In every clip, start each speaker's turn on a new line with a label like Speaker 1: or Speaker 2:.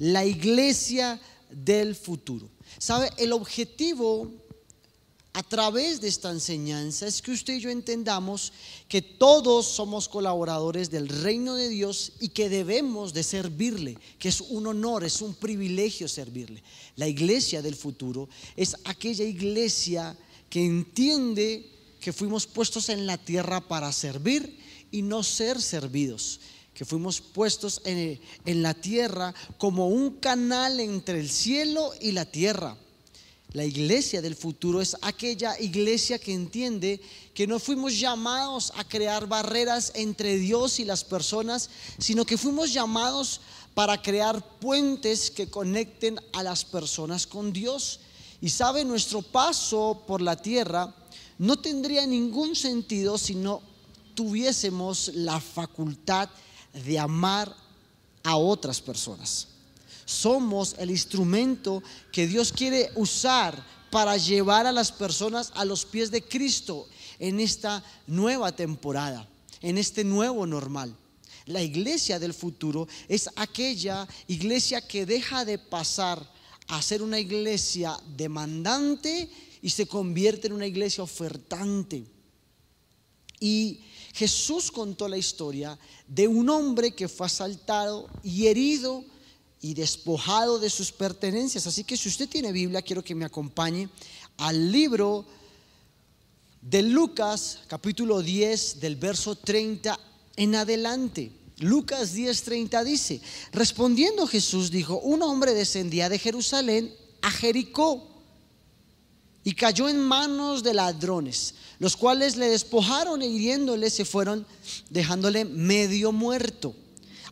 Speaker 1: la iglesia del futuro. ¿Sabe? El objetivo a través de esta enseñanza es que usted y yo entendamos que todos somos colaboradores del reino de Dios y que debemos de servirle, que es un honor, es un privilegio servirle. La iglesia del futuro es aquella iglesia que entiende que fuimos puestos en la tierra para servir y no ser servidos que fuimos puestos en, en, la tierra como un canal entre el cielo y la tierra. La iglesia del futuro es aquella iglesia que entiende que no fuimos llamados a crear barreras entre Dios y las personas, sino que fuimos llamados para crear puentes que conecten a las personas con Dios. Y sabe, nuestro paso por la tierra no tendría ningún sentido si no tuviésemos la facultad de amar a otras personas somos el instrumento que Dios quiere usar para llevar a las personas a los pies de Cristo en esta nueva temporada, en este nuevo normal. La iglesia del futuro es aquella iglesia que deja de pasar a ser una iglesia demandante y se convierte en una iglesia ofertante. Y Jesús contó la historia de un hombre que fue asaltado y herido y despojado de sus pertenencias. Así que si usted tiene Biblia, quiero que me acompañe al libro de Lucas, capítulo 10, del verso 30 en adelante. Lucas 10:30 dice, respondiendo Jesús dijo, un hombre descendía de Jerusalén a Jericó y cayó en manos de ladrones, los cuales le despojaron e hiriéndole se fueron dejándole medio muerto.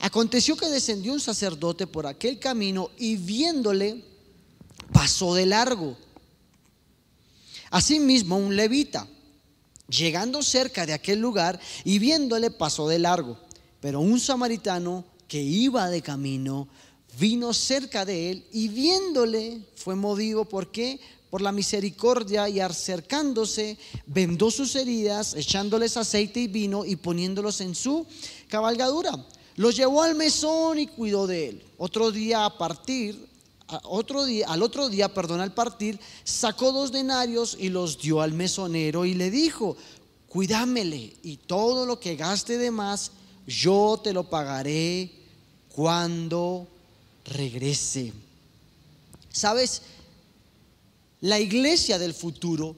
Speaker 1: Aconteció que descendió un sacerdote por aquel camino y viéndole pasó de largo. Asimismo un levita, llegando cerca de aquel lugar y viéndole pasó de largo. Pero un samaritano que iba de camino vino cerca de él y viéndole fue movido por qué? Por la misericordia y acercándose vendó sus heridas, echándoles aceite y vino y poniéndolos en su cabalgadura lo llevó al mesón y cuidó de él. Otro día a partir, otro día, al otro día, perdón, al partir, sacó dos denarios y los dio al mesonero y le dijo, cuídamele y todo lo que gaste de más, yo te lo pagaré cuando regrese. ¿Sabes? La iglesia del futuro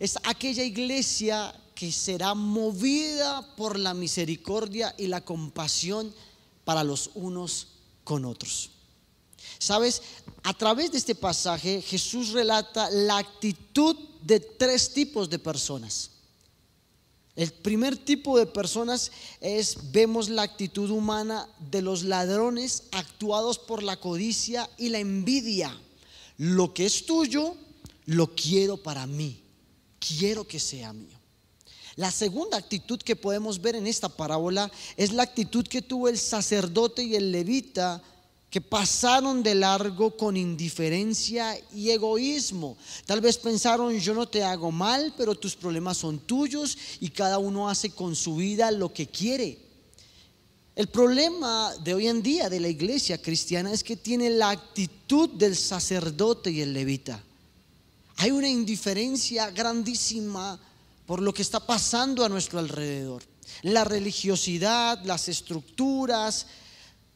Speaker 1: es aquella iglesia que será movida por la misericordia y la compasión para los unos con otros. Sabes, a través de este pasaje Jesús relata la actitud de tres tipos de personas. El primer tipo de personas es, vemos la actitud humana de los ladrones actuados por la codicia y la envidia. Lo que es tuyo, lo quiero para mí. Quiero que sea mío. La segunda actitud que podemos ver en esta parábola es la actitud que tuvo el sacerdote y el levita que pasaron de largo con indiferencia y egoísmo. Tal vez pensaron, yo no te hago mal, pero tus problemas son tuyos y cada uno hace con su vida lo que quiere. El problema de hoy en día de la iglesia cristiana es que tiene la actitud del sacerdote y el levita. Hay una indiferencia grandísima por lo que está pasando a nuestro alrededor. La religiosidad, las estructuras,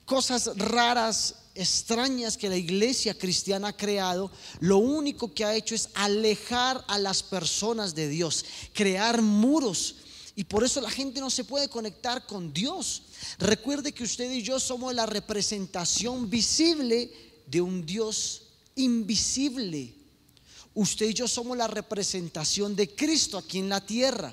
Speaker 1: cosas raras, extrañas que la iglesia cristiana ha creado, lo único que ha hecho es alejar a las personas de Dios, crear muros. Y por eso la gente no se puede conectar con Dios. Recuerde que usted y yo somos la representación visible de un Dios invisible. Usted y yo somos la representación de Cristo aquí en la tierra.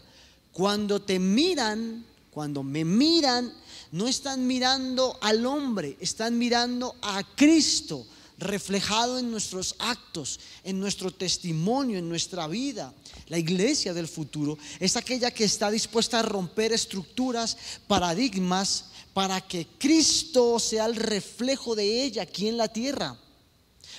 Speaker 1: Cuando te miran, cuando me miran, no están mirando al hombre, están mirando a Cristo reflejado en nuestros actos, en nuestro testimonio, en nuestra vida. La iglesia del futuro es aquella que está dispuesta a romper estructuras, paradigmas, para que Cristo sea el reflejo de ella aquí en la tierra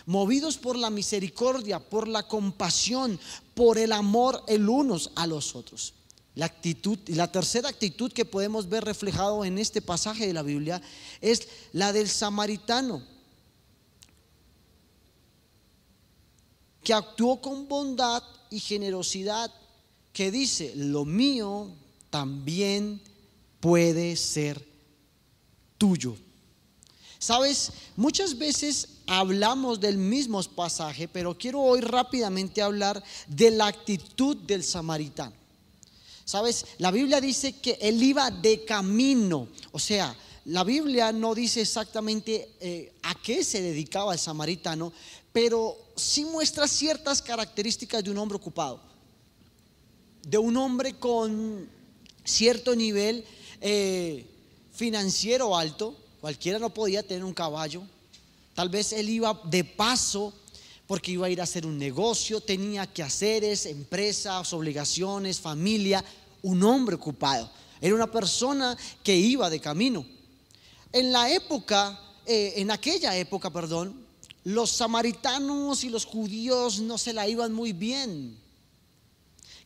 Speaker 1: movidos por la misericordia, por la compasión, por el amor el unos a los otros. La actitud y la tercera actitud que podemos ver reflejado en este pasaje de la Biblia es la del samaritano que actuó con bondad y generosidad, que dice, "Lo mío también puede ser tuyo." Sabes, muchas veces hablamos del mismo pasaje, pero quiero hoy rápidamente hablar de la actitud del samaritano. Sabes, la Biblia dice que él iba de camino, o sea, la Biblia no dice exactamente eh, a qué se dedicaba el samaritano, pero sí muestra ciertas características de un hombre ocupado, de un hombre con cierto nivel eh, financiero alto, Cualquiera no podía tener un caballo. Tal vez él iba de paso porque iba a ir a hacer un negocio, tenía que quehaceres, empresas, obligaciones, familia, un hombre ocupado. Era una persona que iba de camino. En la época, eh, en aquella época, perdón, los samaritanos y los judíos no se la iban muy bien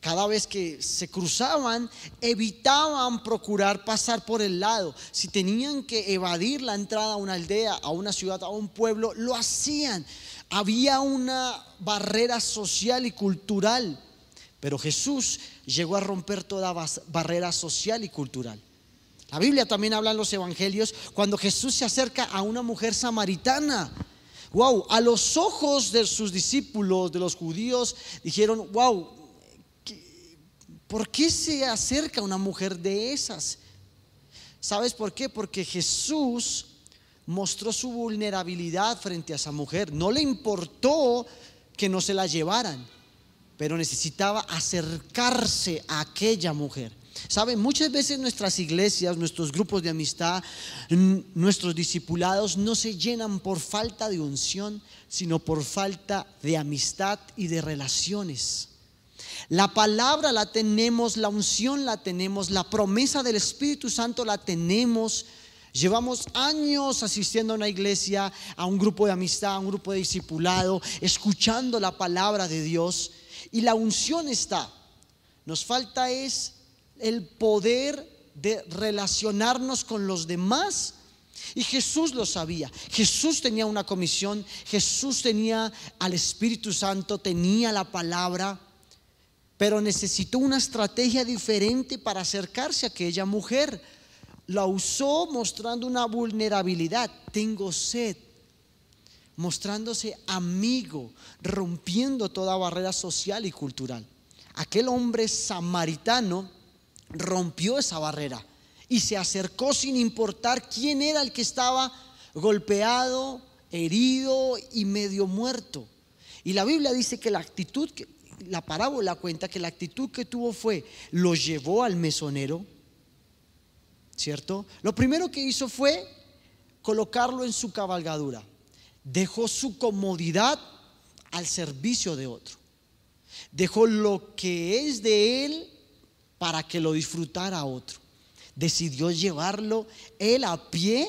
Speaker 1: cada vez que se cruzaban, evitaban procurar pasar por el lado. Si tenían que evadir la entrada a una aldea, a una ciudad, a un pueblo, lo hacían. Había una barrera social y cultural. Pero Jesús llegó a romper toda barrera social y cultural. La Biblia también habla en los evangelios cuando Jesús se acerca a una mujer samaritana. Wow, a los ojos de sus discípulos, de los judíos, dijeron, wow, ¿Por qué se acerca una mujer de esas? ¿Sabes por qué? Porque Jesús mostró su vulnerabilidad frente a esa mujer. No le importó que no se la llevaran, pero necesitaba acercarse a aquella mujer. ¿Saben? Muchas veces nuestras iglesias, nuestros grupos de amistad, nuestros discipulados no se llenan por falta de unción, sino por falta de amistad y de relaciones. La palabra la tenemos, la unción la tenemos, la promesa del Espíritu Santo la tenemos. Llevamos años asistiendo a una iglesia, a un grupo de amistad, a un grupo de discipulado, escuchando la palabra de Dios. Y la unción está. Nos falta es el poder de relacionarnos con los demás. Y Jesús lo sabía. Jesús tenía una comisión. Jesús tenía al Espíritu Santo, tenía la palabra pero necesitó una estrategia diferente para acercarse a aquella mujer. La usó mostrando una vulnerabilidad. Tengo sed. Mostrándose amigo, rompiendo toda barrera social y cultural. Aquel hombre samaritano rompió esa barrera y se acercó sin importar quién era el que estaba golpeado, herido y medio muerto. Y la Biblia dice que la actitud que la parábola cuenta que la actitud que tuvo fue, lo llevó al mesonero, ¿cierto? Lo primero que hizo fue colocarlo en su cabalgadura. Dejó su comodidad al servicio de otro. Dejó lo que es de él para que lo disfrutara otro. Decidió llevarlo él a pie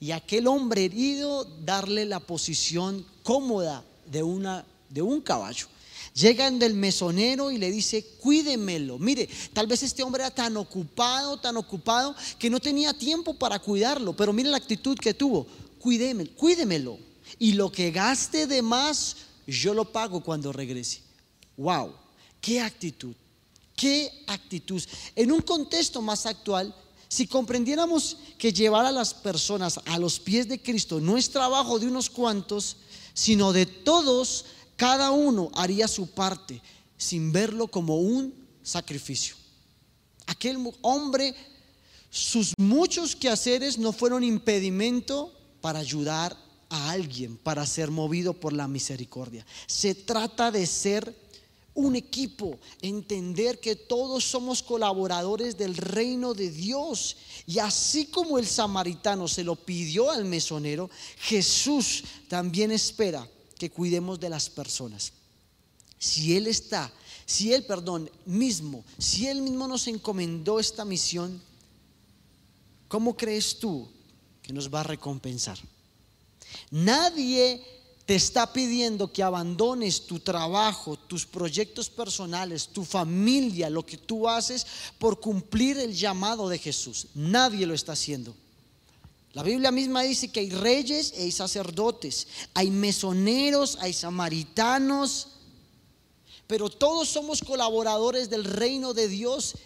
Speaker 1: y aquel hombre herido darle la posición cómoda de, una, de un caballo. Llegan del mesonero y le dice, cuídemelo. Mire, tal vez este hombre era tan ocupado, tan ocupado, que no tenía tiempo para cuidarlo. Pero mire la actitud que tuvo. Cuídemelo, cuídemelo. Y lo que gaste de más, yo lo pago cuando regrese. Wow, qué actitud, qué actitud. En un contexto más actual, si comprendiéramos que llevar a las personas a los pies de Cristo no es trabajo de unos cuantos, sino de todos cada uno haría su parte sin verlo como un sacrificio. Aquel hombre, sus muchos quehaceres no fueron impedimento para ayudar a alguien, para ser movido por la misericordia. Se trata de ser un equipo, entender que todos somos colaboradores del reino de Dios. Y así como el samaritano se lo pidió al mesonero, Jesús también espera que cuidemos de las personas. Si Él está, si Él, perdón, mismo, si Él mismo nos encomendó esta misión, ¿cómo crees tú que nos va a recompensar? Nadie te está pidiendo que abandones tu trabajo, tus proyectos personales, tu familia, lo que tú haces por cumplir el llamado de Jesús. Nadie lo está haciendo. La Biblia misma dice que hay reyes y hay sacerdotes, hay mesoneros, hay samaritanos, pero todos somos colaboradores del reino de Dios.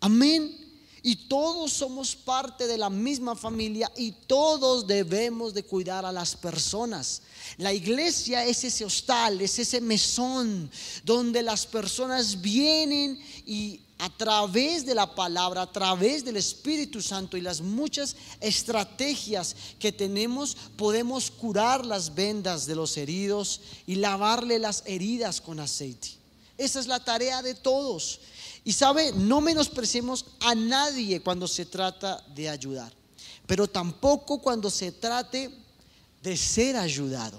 Speaker 1: Amén. Y todos somos parte de la misma familia y todos debemos de cuidar a las personas. La iglesia es ese hostal, es ese mesón donde las personas vienen y a través de la palabra, a través del Espíritu Santo y las muchas estrategias que tenemos, podemos curar las vendas de los heridos y lavarle las heridas con aceite. Esa es la tarea de todos. Y sabe, no menospreciemos a nadie cuando se trata de ayudar, pero tampoco cuando se trate de ser ayudado.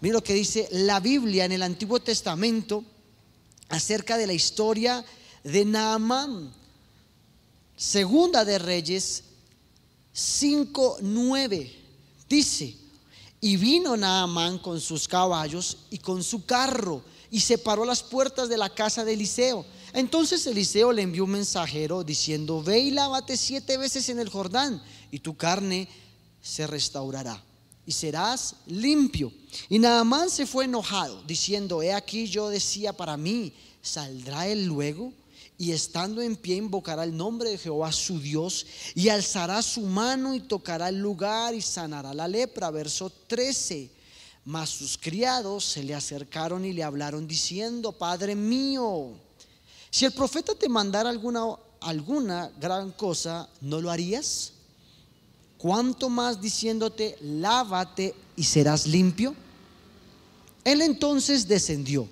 Speaker 1: Mira lo que dice la Biblia en el Antiguo Testamento acerca de la historia de Naamán. Segunda de Reyes 5:9 dice, y vino Naamán con sus caballos y con su carro y se paró las puertas de la casa de Eliseo. Entonces Eliseo le envió un mensajero diciendo, ve y lávate siete veces en el Jordán y tu carne se restaurará y serás limpio. Y Naamán se fue enojado, diciendo, he aquí yo decía para mí, ¿saldrá él luego? Y estando en pie invocará el nombre de Jehová su Dios y alzará su mano y tocará el lugar y sanará la lepra. Verso 13. Mas sus criados se le acercaron y le hablaron diciendo, Padre mío, si el profeta te mandara alguna, alguna gran cosa, ¿no lo harías? ¿Cuánto más diciéndote, lávate y serás limpio? Él entonces descendió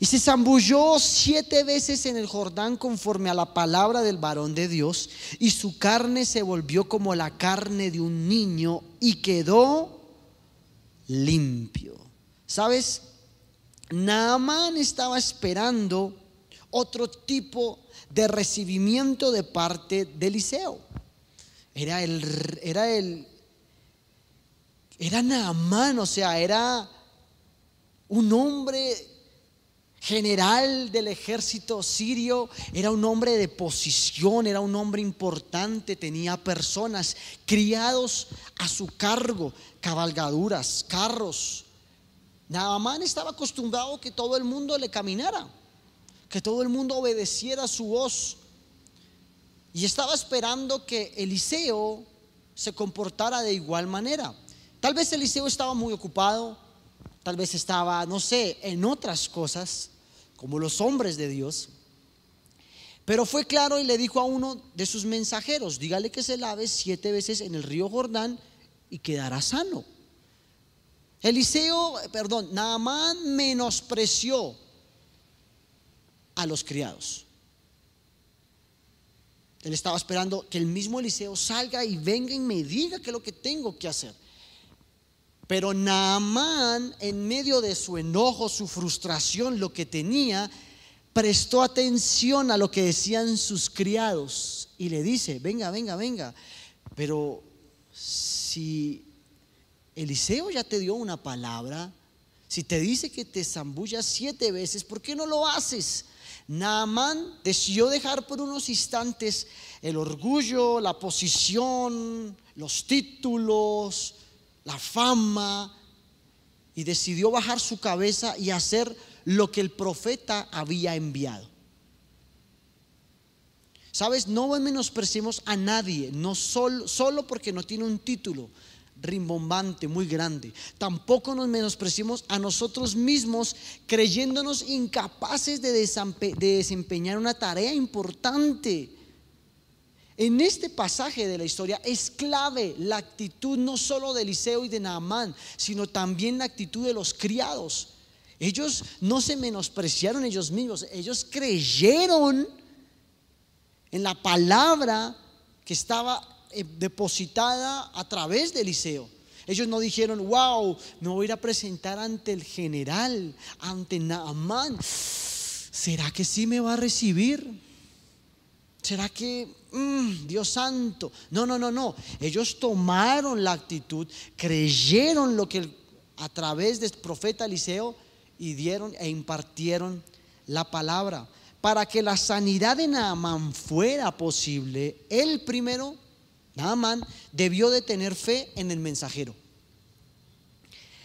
Speaker 1: y se zambulló siete veces en el Jordán conforme a la palabra del varón de Dios, y su carne se volvió como la carne de un niño y quedó limpio. ¿Sabes? Naamán estaba esperando otro tipo de recibimiento de parte de Eliseo. Era el, era el, era Naamán, o sea, era un hombre general del ejército sirio, era un hombre de posición, era un hombre importante, tenía personas criados a su cargo, cabalgaduras, carros. Naamán estaba acostumbrado que todo el mundo le caminara, que todo el mundo obedeciera su voz. Y estaba esperando que Eliseo se comportara de igual manera. Tal vez Eliseo estaba muy ocupado, tal vez estaba, no sé, en otras cosas como los hombres de Dios. Pero fue claro y le dijo a uno de sus mensajeros, dígale que se lave siete veces en el río Jordán y quedará sano. Eliseo, perdón, Naamán menospreció a los criados. Él estaba esperando que el mismo Eliseo salga y venga y me diga qué es lo que tengo que hacer. Pero Naamán, en medio de su enojo, su frustración, lo que tenía, prestó atención a lo que decían sus criados y le dice, venga, venga, venga. Pero si Eliseo ya te dio una palabra, si te dice que te zambullas siete veces, ¿por qué no lo haces? Naamán decidió dejar por unos instantes el orgullo, la posición, los títulos, la fama, y decidió bajar su cabeza y hacer lo que el profeta había enviado. Sabes, no menospreciemos a nadie, no solo, solo porque no tiene un título rimbombante, muy grande. Tampoco nos menospreciemos a nosotros mismos creyéndonos incapaces de desempeñar una tarea importante. En este pasaje de la historia es clave la actitud no solo de Eliseo y de Naamán, sino también la actitud de los criados. Ellos no se menospreciaron ellos mismos, ellos creyeron en la palabra que estaba eh, depositada a través de Eliseo. Ellos no dijeron, wow, me voy a ir a presentar ante el general, ante Naamán. ¿Será que sí me va a recibir? ¿Será que, mm, Dios santo? No, no, no, no. Ellos tomaron la actitud, creyeron lo que a través del profeta Eliseo y dieron e impartieron la palabra. Para que la sanidad de Naamán fuera posible, él primero Naamán debió de tener fe en el mensajero.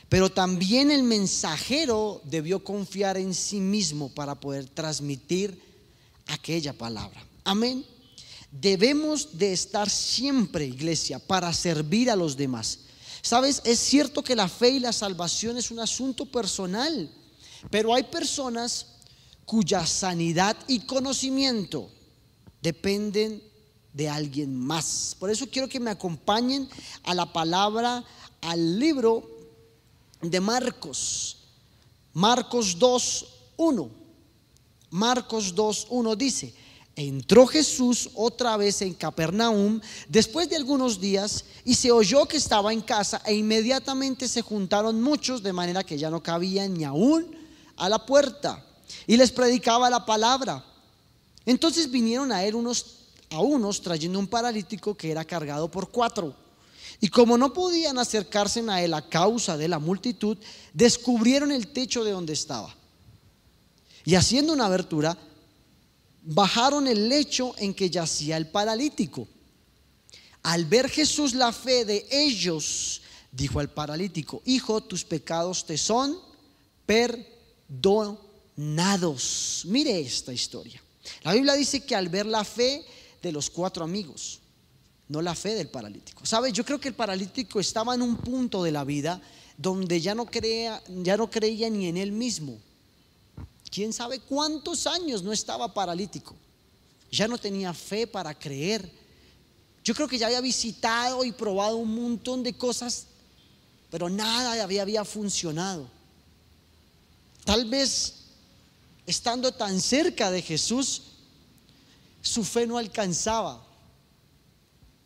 Speaker 1: Pero también el mensajero debió confiar en sí mismo para poder transmitir aquella palabra. Amén. Debemos de estar siempre, iglesia, para servir a los demás. Sabes, es cierto que la fe y la salvación es un asunto personal, pero hay personas cuya sanidad y conocimiento dependen de alguien más. Por eso quiero que me acompañen a la palabra, al libro de Marcos. Marcos 2, 1. Marcos 2, 1 dice, entró Jesús otra vez en Capernaum después de algunos días y se oyó que estaba en casa e inmediatamente se juntaron muchos de manera que ya no cabían ni aún a la puerta y les predicaba la palabra. Entonces vinieron a él unos a unos trayendo un paralítico que era cargado por cuatro. Y como no podían acercarse a él a causa de la multitud, descubrieron el techo de donde estaba. Y haciendo una abertura, bajaron el lecho en que yacía el paralítico. Al ver Jesús la fe de ellos, dijo al paralítico, Hijo, tus pecados te son perdonados. Mire esta historia. La Biblia dice que al ver la fe de los cuatro amigos, no la fe del paralítico. ¿Sabe? Yo creo que el paralítico estaba en un punto de la vida donde ya no, creía, ya no creía ni en él mismo. ¿Quién sabe cuántos años no estaba paralítico? Ya no tenía fe para creer. Yo creo que ya había visitado y probado un montón de cosas, pero nada había, había funcionado. Tal vez estando tan cerca de Jesús, su fe no alcanzaba.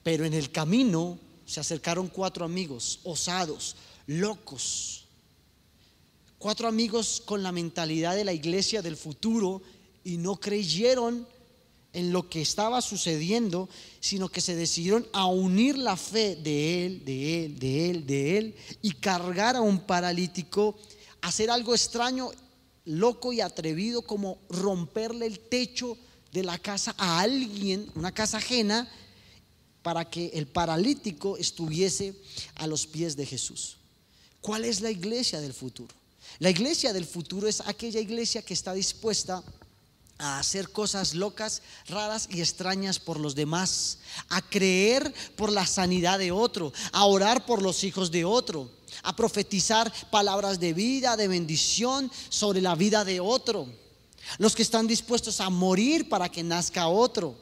Speaker 1: Pero en el camino se acercaron cuatro amigos, osados, locos. Cuatro amigos con la mentalidad de la iglesia del futuro y no creyeron en lo que estaba sucediendo, sino que se decidieron a unir la fe de él, de él, de él, de él, y cargar a un paralítico, hacer algo extraño, loco y atrevido como romperle el techo de la casa a alguien, una casa ajena, para que el paralítico estuviese a los pies de Jesús. ¿Cuál es la iglesia del futuro? La iglesia del futuro es aquella iglesia que está dispuesta a hacer cosas locas, raras y extrañas por los demás, a creer por la sanidad de otro, a orar por los hijos de otro, a profetizar palabras de vida, de bendición sobre la vida de otro los que están dispuestos a morir para que nazca otro.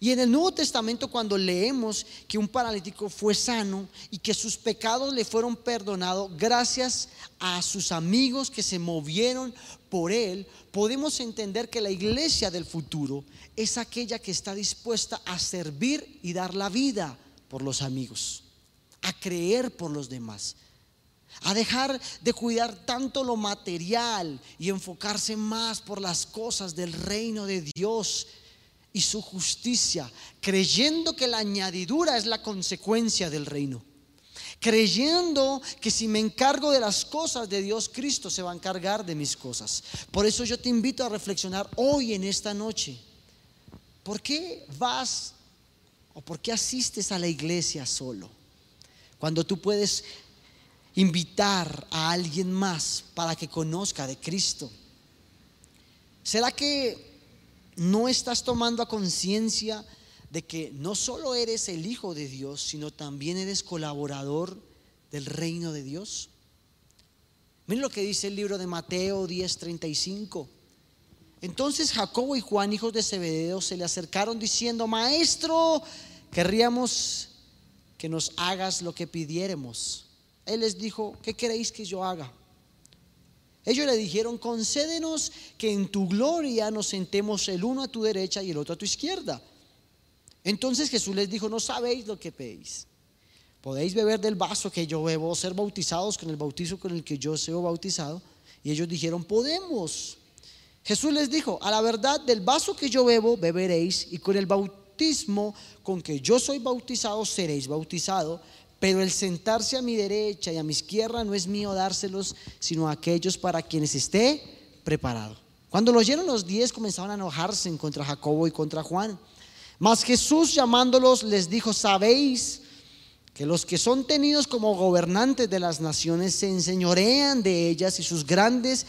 Speaker 1: Y en el Nuevo Testamento cuando leemos que un paralítico fue sano y que sus pecados le fueron perdonados gracias a sus amigos que se movieron por él, podemos entender que la iglesia del futuro es aquella que está dispuesta a servir y dar la vida por los amigos, a creer por los demás a dejar de cuidar tanto lo material y enfocarse más por las cosas del reino de Dios y su justicia, creyendo que la añadidura es la consecuencia del reino. Creyendo que si me encargo de las cosas de Dios, Cristo se va a encargar de mis cosas. Por eso yo te invito a reflexionar hoy en esta noche. ¿Por qué vas o por qué asistes a la iglesia solo? Cuando tú puedes invitar a alguien más para que conozca de Cristo? ¿Será que no estás tomando a conciencia de que no solo eres el Hijo de Dios, sino también eres colaborador del reino de Dios? Miren lo que dice el libro de Mateo 10:35. Entonces Jacobo y Juan, hijos de Zebedeo, se le acercaron diciendo, Maestro, querríamos que nos hagas lo que pidiéremos. Él les dijo, ¿qué queréis que yo haga? Ellos le dijeron, concédenos que en tu gloria nos sentemos el uno a tu derecha y el otro a tu izquierda. Entonces Jesús les dijo, no sabéis lo que pedís. Podéis beber del vaso que yo bebo, ser bautizados con el bautizo con el que yo sea bautizado. Y ellos dijeron, podemos. Jesús les dijo, a la verdad del vaso que yo bebo, beberéis, y con el bautismo con que yo soy bautizado, seréis bautizados pero el sentarse a mi derecha y a mi izquierda no es mío dárselos, sino a aquellos para quienes esté preparado. Cuando lo oyeron los diez comenzaron a enojarse contra Jacobo y contra Juan. Mas Jesús llamándolos les dijo, sabéis que los que son tenidos como gobernantes de las naciones se enseñorean de ellas y sus grandes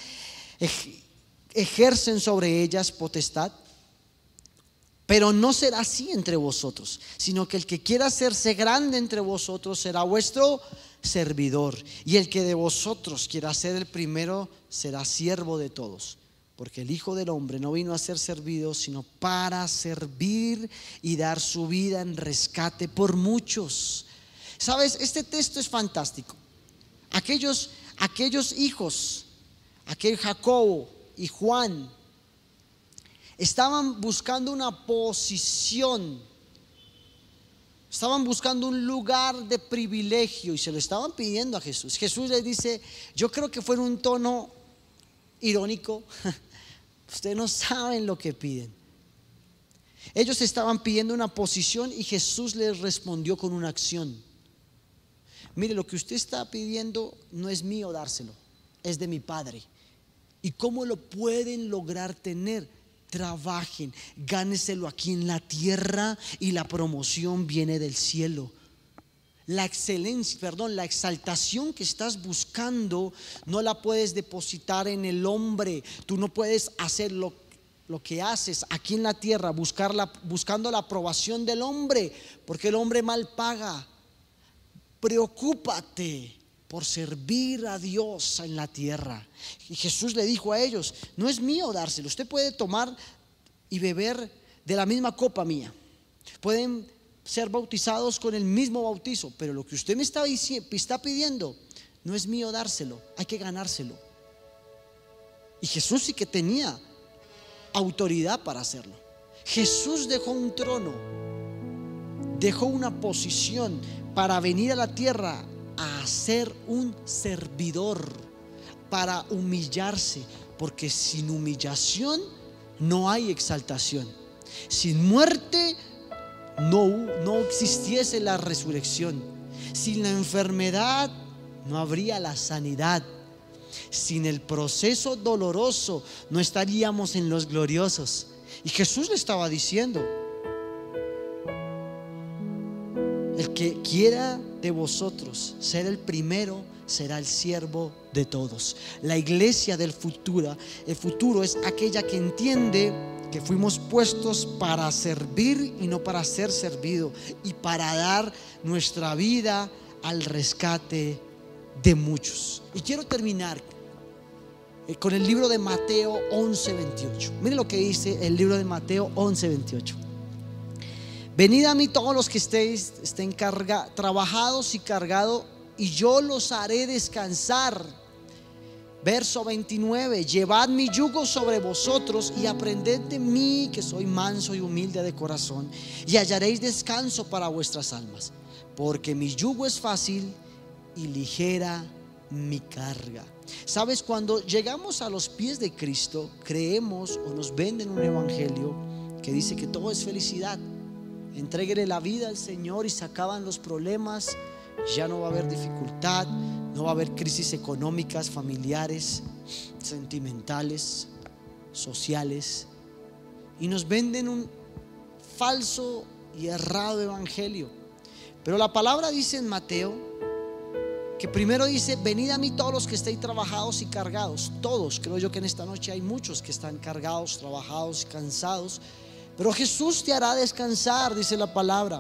Speaker 1: ejercen sobre ellas potestad. Pero no será así entre vosotros, sino que el que quiera hacerse grande entre vosotros será vuestro servidor. Y el que de vosotros quiera ser el primero será siervo de todos. Porque el Hijo del Hombre no vino a ser servido, sino para servir y dar su vida en rescate por muchos. Sabes, este texto es fantástico. Aquellos, aquellos hijos, aquel Jacobo y Juan, estaban buscando una posición, estaban buscando un lugar de privilegio y se lo estaban pidiendo a Jesús. Jesús les dice, yo creo que fue en un tono irónico, ustedes no saben lo que piden. Ellos estaban pidiendo una posición y Jesús les respondió con una acción. Mire, lo que usted está pidiendo no es mío dárselo, es de mi Padre. ¿Y cómo lo pueden lograr tener? Trabajen, gáneselo aquí en la tierra y la promoción viene del cielo. La excelencia, perdón, la exaltación que estás buscando no la puedes depositar en el hombre. Tú no puedes hacer lo, lo que haces aquí en la tierra, buscar buscando la aprobación del hombre, porque el hombre mal paga. Preocúpate por servir a Dios en la tierra. Y Jesús le dijo a ellos, no es mío dárselo, usted puede tomar y beber de la misma copa mía. Pueden ser bautizados con el mismo bautizo, pero lo que usted me está, está pidiendo no es mío dárselo, hay que ganárselo. Y Jesús sí que tenía autoridad para hacerlo. Jesús dejó un trono, dejó una posición para venir a la tierra a ser un servidor, para humillarse, porque sin humillación no hay exaltación. Sin muerte no, no existiese la resurrección. Sin la enfermedad no habría la sanidad. Sin el proceso doloroso no estaríamos en los gloriosos. Y Jesús le estaba diciendo, el que quiera de vosotros ser el primero, será el siervo de todos. La iglesia del futuro, el futuro es aquella que entiende que fuimos puestos para servir y no para ser servido y para dar nuestra vida al rescate de muchos. Y quiero terminar eh, con el libro de Mateo 11:28. Mire lo que dice el libro de Mateo 11:28. Venid a mí todos los que estéis estén carga, trabajados y cargados, y yo los haré descansar. Verso 29, llevad mi yugo sobre vosotros y aprended de mí que soy manso y humilde de corazón, y hallaréis descanso para vuestras almas, porque mi yugo es fácil y ligera mi carga. Sabes, cuando llegamos a los pies de Cristo, creemos o nos venden un evangelio que dice que todo es felicidad Entréguele la vida al Señor y se acaban los problemas. Ya no va a haber dificultad, no va a haber crisis económicas, familiares, sentimentales, sociales. Y nos venden un falso y errado evangelio. Pero la palabra dice en Mateo que primero dice, venid a mí todos los que estéis trabajados y cargados. Todos, creo yo que en esta noche hay muchos que están cargados, trabajados cansados pero Jesús te hará descansar, dice la palabra.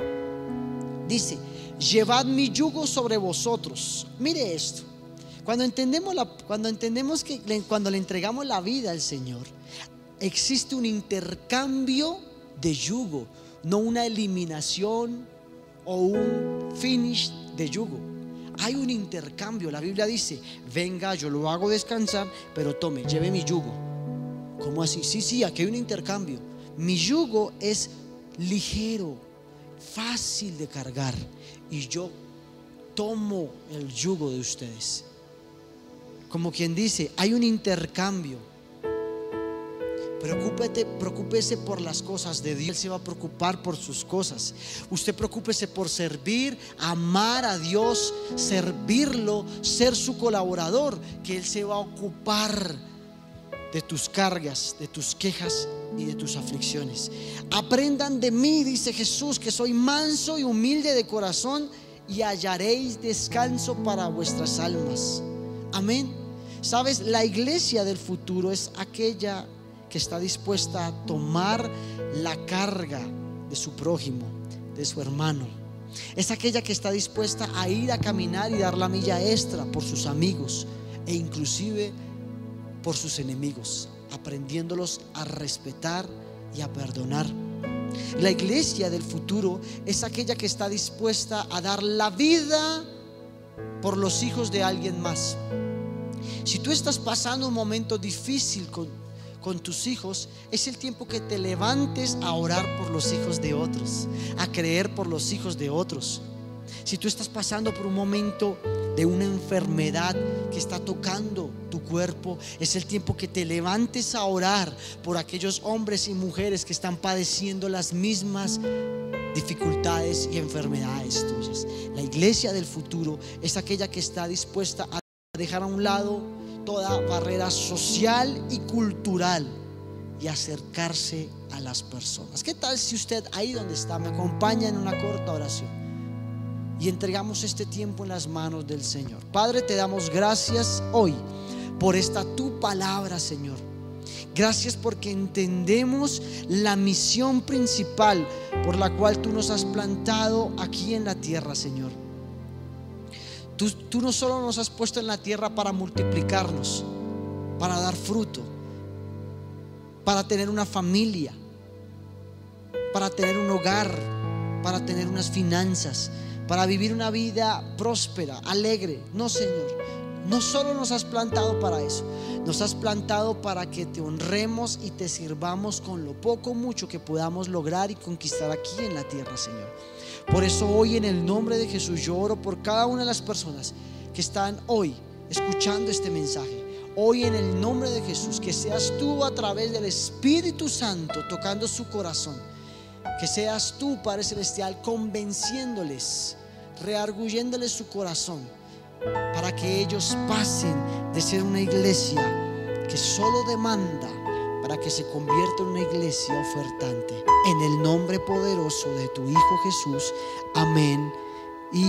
Speaker 1: Dice, llevad mi yugo sobre vosotros. Mire esto. Cuando entendemos, la, cuando entendemos que cuando le entregamos la vida al Señor, existe un intercambio de yugo, no una eliminación o un finish de yugo. Hay un intercambio. La Biblia dice, venga, yo lo hago descansar, pero tome, lleve mi yugo. ¿Cómo así? Sí, sí, aquí hay un intercambio. Mi yugo es ligero, fácil de cargar y yo tomo el yugo de ustedes. Como quien dice, hay un intercambio. Preocúpete, preocúpese por las cosas de Dios. Él se va a preocupar por sus cosas. Usted preocúpese por servir, amar a Dios, servirlo, ser su colaborador, que Él se va a ocupar de tus cargas, de tus quejas y de tus aflicciones. Aprendan de mí, dice Jesús, que soy manso y humilde de corazón y hallaréis descanso para vuestras almas. Amén. Sabes, la iglesia del futuro es aquella que está dispuesta a tomar la carga de su prójimo, de su hermano. Es aquella que está dispuesta a ir a caminar y dar la milla extra por sus amigos e inclusive por sus enemigos, aprendiéndolos a respetar y a perdonar. La iglesia del futuro es aquella que está dispuesta a dar la vida por los hijos de alguien más. Si tú estás pasando un momento difícil con, con tus hijos, es el tiempo que te levantes a orar por los hijos de otros, a creer por los hijos de otros. Si tú estás pasando por un momento de una enfermedad que está tocando tu cuerpo, es el tiempo que te levantes a orar por aquellos hombres y mujeres que están padeciendo las mismas dificultades y enfermedades tuyas. La iglesia del futuro es aquella que está dispuesta a dejar a un lado toda barrera social y cultural y acercarse a las personas. ¿Qué tal si usted ahí donde está me acompaña en una corta oración? Y entregamos este tiempo en las manos del Señor. Padre, te damos gracias hoy por esta tu palabra, Señor. Gracias porque entendemos la misión principal por la cual tú nos has plantado aquí en la tierra, Señor. Tú, tú no solo nos has puesto en la tierra para multiplicarnos, para dar fruto, para tener una familia, para tener un hogar, para tener unas finanzas, para vivir una vida próspera, alegre. No, Señor. No solo nos has plantado para eso, nos has plantado para que te honremos y te sirvamos con lo poco mucho que podamos lograr y conquistar aquí en la tierra, Señor. Por eso hoy en el nombre de Jesús yo oro por cada una de las personas que están hoy escuchando este mensaje. Hoy en el nombre de Jesús, que seas tú a través del Espíritu Santo tocando su corazón que seas tú, Padre Celestial, convenciéndoles, rearguyéndoles su corazón, para que ellos pasen de ser una iglesia que solo demanda para que se convierta en una iglesia ofertante. En el nombre poderoso de tu Hijo Jesús. Amén y